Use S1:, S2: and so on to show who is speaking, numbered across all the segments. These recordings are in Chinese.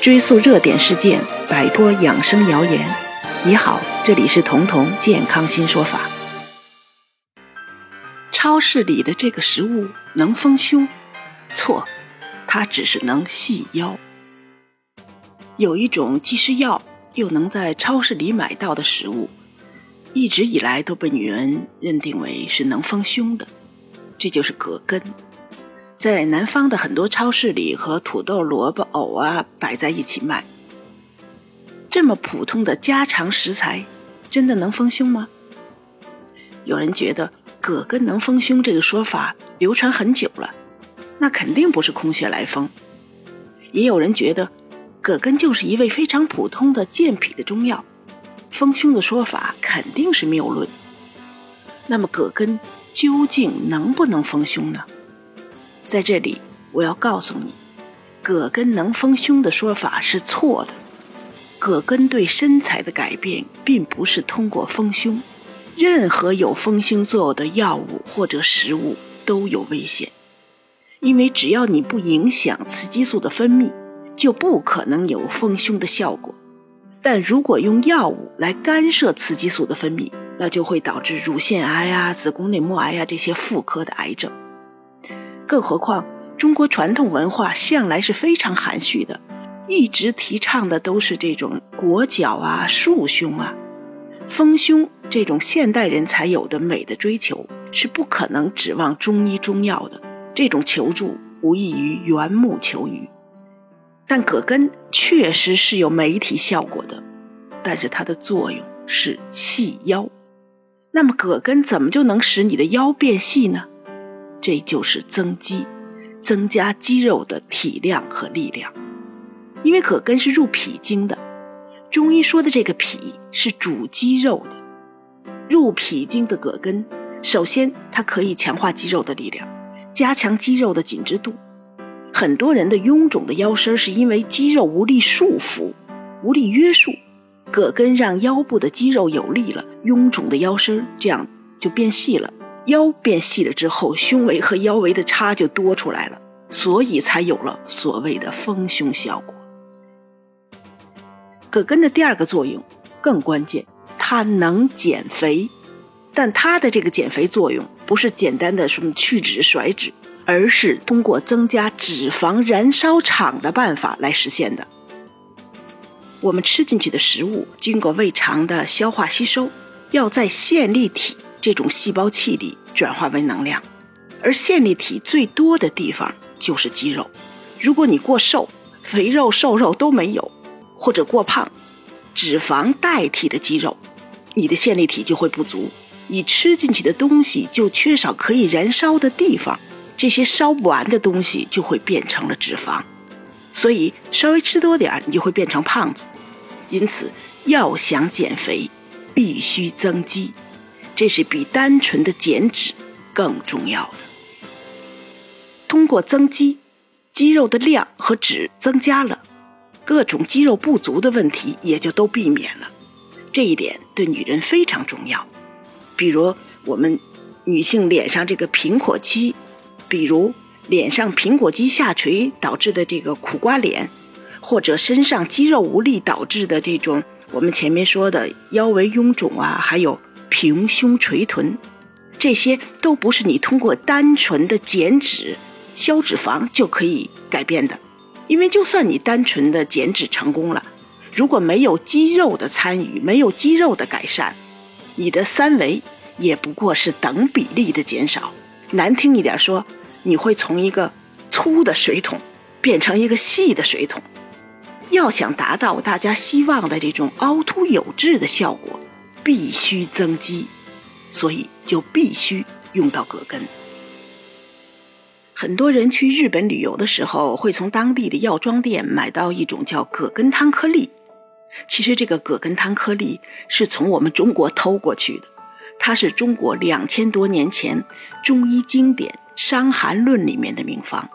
S1: 追溯热点事件，摆脱养生谣言。你好，这里是彤彤健康新说法。超市里的这个食物能丰胸？错，它只是能细腰。有一种既是药又能在超市里买到的食物，一直以来都被女人认定为是能丰胸的，这就是葛根。在南方的很多超市里，和土豆、萝卜、藕啊摆在一起卖。这么普通的家常食材，真的能丰胸吗？有人觉得葛根能丰胸这个说法流传很久了，那肯定不是空穴来风。也有人觉得葛根就是一味非常普通的健脾的中药，丰胸的说法肯定是谬论。那么葛根究竟能不能丰胸呢？在这里，我要告诉你，葛根能丰胸的说法是错的。葛根对身材的改变，并不是通过丰胸。任何有丰胸作用的药物或者食物都有危险，因为只要你不影响雌激素的分泌，就不可能有丰胸的效果。但如果用药物来干涉雌激素的分泌，那就会导致乳腺癌啊、子宫内膜癌啊这些妇科的癌症。更何况，中国传统文化向来是非常含蓄的，一直提倡的都是这种裹脚啊、束胸啊、丰胸这种现代人才有的美的追求，是不可能指望中医中药的。这种求助无异于缘木求鱼。但葛根确实是有美体效果的，但是它的作用是细腰。那么葛根怎么就能使你的腰变细呢？这就是增肌，增加肌肉的体量和力量。因为葛根是入脾经的，中医说的这个脾是主肌肉的。入脾经的葛根，首先它可以强化肌肉的力量，加强肌肉的紧致度。很多人的臃肿的腰身是因为肌肉无力束缚、无力约束，葛根让腰部的肌肉有力了，臃肿的腰身这样就变细了。腰变细了之后，胸围和腰围的差就多出来了，所以才有了所谓的丰胸效果。葛根的第二个作用更关键，它能减肥，但它的这个减肥作用不是简单的什么去脂甩脂，而是通过增加脂肪燃烧场的办法来实现的。我们吃进去的食物经过胃肠的消化吸收，要在线粒体。这种细胞气里转化为能量，而线粒体最多的地方就是肌肉。如果你过瘦，肥肉、瘦肉都没有，或者过胖，脂肪代替了肌肉，你的线粒体就会不足，你吃进去的东西就缺少可以燃烧的地方，这些烧不完的东西就会变成了脂肪，所以稍微吃多点儿，你就会变成胖子。因此，要想减肥，必须增肌。这是比单纯的减脂更重要的。通过增肌，肌肉的量和脂增加了，各种肌肉不足的问题也就都避免了。这一点对女人非常重要。比如我们女性脸上这个苹果肌，比如脸上苹果肌下垂导致的这个苦瓜脸，或者身上肌肉无力导致的这种我们前面说的腰围臃肿啊，还有。平胸垂臀，这些都不是你通过单纯的减脂、消脂肪就可以改变的。因为就算你单纯的减脂成功了，如果没有肌肉的参与，没有肌肉的改善，你的三围也不过是等比例的减少。难听一点说，你会从一个粗的水桶变成一个细的水桶。要想达到大家希望的这种凹凸有致的效果。必须增肌，所以就必须用到葛根。很多人去日本旅游的时候，会从当地的药妆店买到一种叫葛根汤颗粒。其实这个葛根汤颗粒是从我们中国偷过去的，它是中国两千多年前中医经典《伤寒论》里面的名方。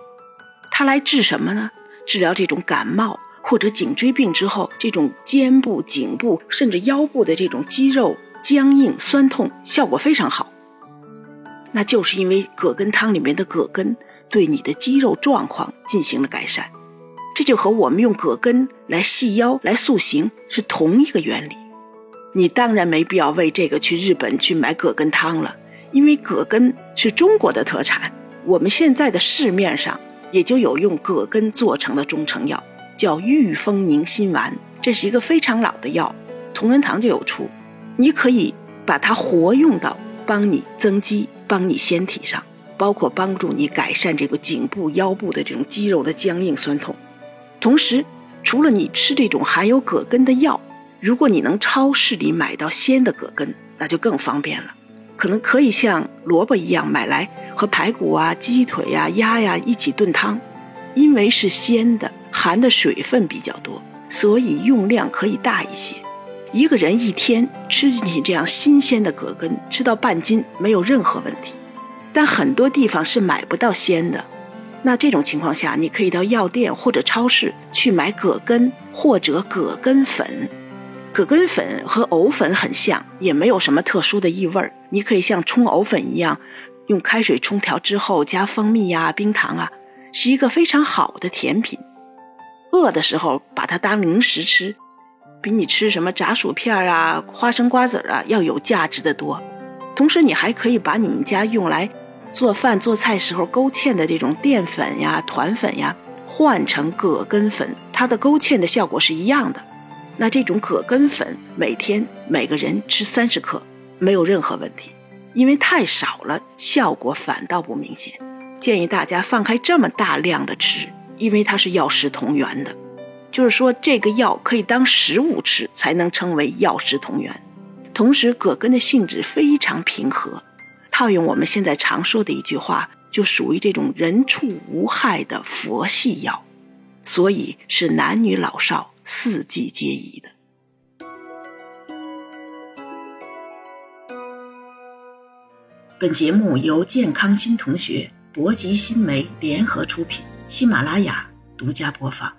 S1: 它来治什么呢？治疗这种感冒。或者颈椎病之后，这种肩部、颈部甚至腰部的这种肌肉僵硬、酸痛，效果非常好。那就是因为葛根汤里面的葛根对你的肌肉状况进行了改善。这就和我们用葛根来细腰、来塑形是同一个原理。你当然没必要为这个去日本去买葛根汤了，因为葛根是中国的特产。我们现在的市面上也就有用葛根做成的中成药，叫玉风宁心丸，这是一个非常老的药，同仁堂就有出。你可以把它活用到帮你增肌、帮你纤体上，包括帮助你改善这个颈部、腰部的这种肌肉的僵硬、酸痛。同时，除了你吃这种含有葛根的药，如果你能超市里买到鲜的葛根，那就更方便了。可能可以像萝卜一样买来和排骨啊、鸡腿呀、鸭呀一起炖汤，因为是鲜的，含的水分比较多，所以用量可以大一些。一个人一天吃进去这样新鲜的葛根，吃到半斤没有任何问题。但很多地方是买不到鲜的，那这种情况下，你可以到药店或者超市去买葛根或者葛根粉。葛根粉和藕粉很像，也没有什么特殊的异味儿。你可以像冲藕粉一样，用开水冲调之后加蜂蜜呀、冰糖啊，是一个非常好的甜品。饿的时候把它当零食吃，比你吃什么炸薯片啊、花生瓜子啊要有价值的多。同时，你还可以把你们家用来做饭做菜时候勾芡的这种淀粉呀、团粉呀，换成葛根粉，它的勾芡的效果是一样的。那这种葛根粉每天每个人吃三十克，没有任何问题，因为太少了，效果反倒不明显。建议大家放开这么大量的吃，因为它是药食同源的，就是说这个药可以当食物吃，才能称为药食同源。同时，葛根的性质非常平和，套用我们现在常说的一句话，就属于这种人畜无害的佛系药，所以是男女老少。四季皆宜的。本节目由健康新同学、博吉新媒联合出品，喜马拉雅独家播放。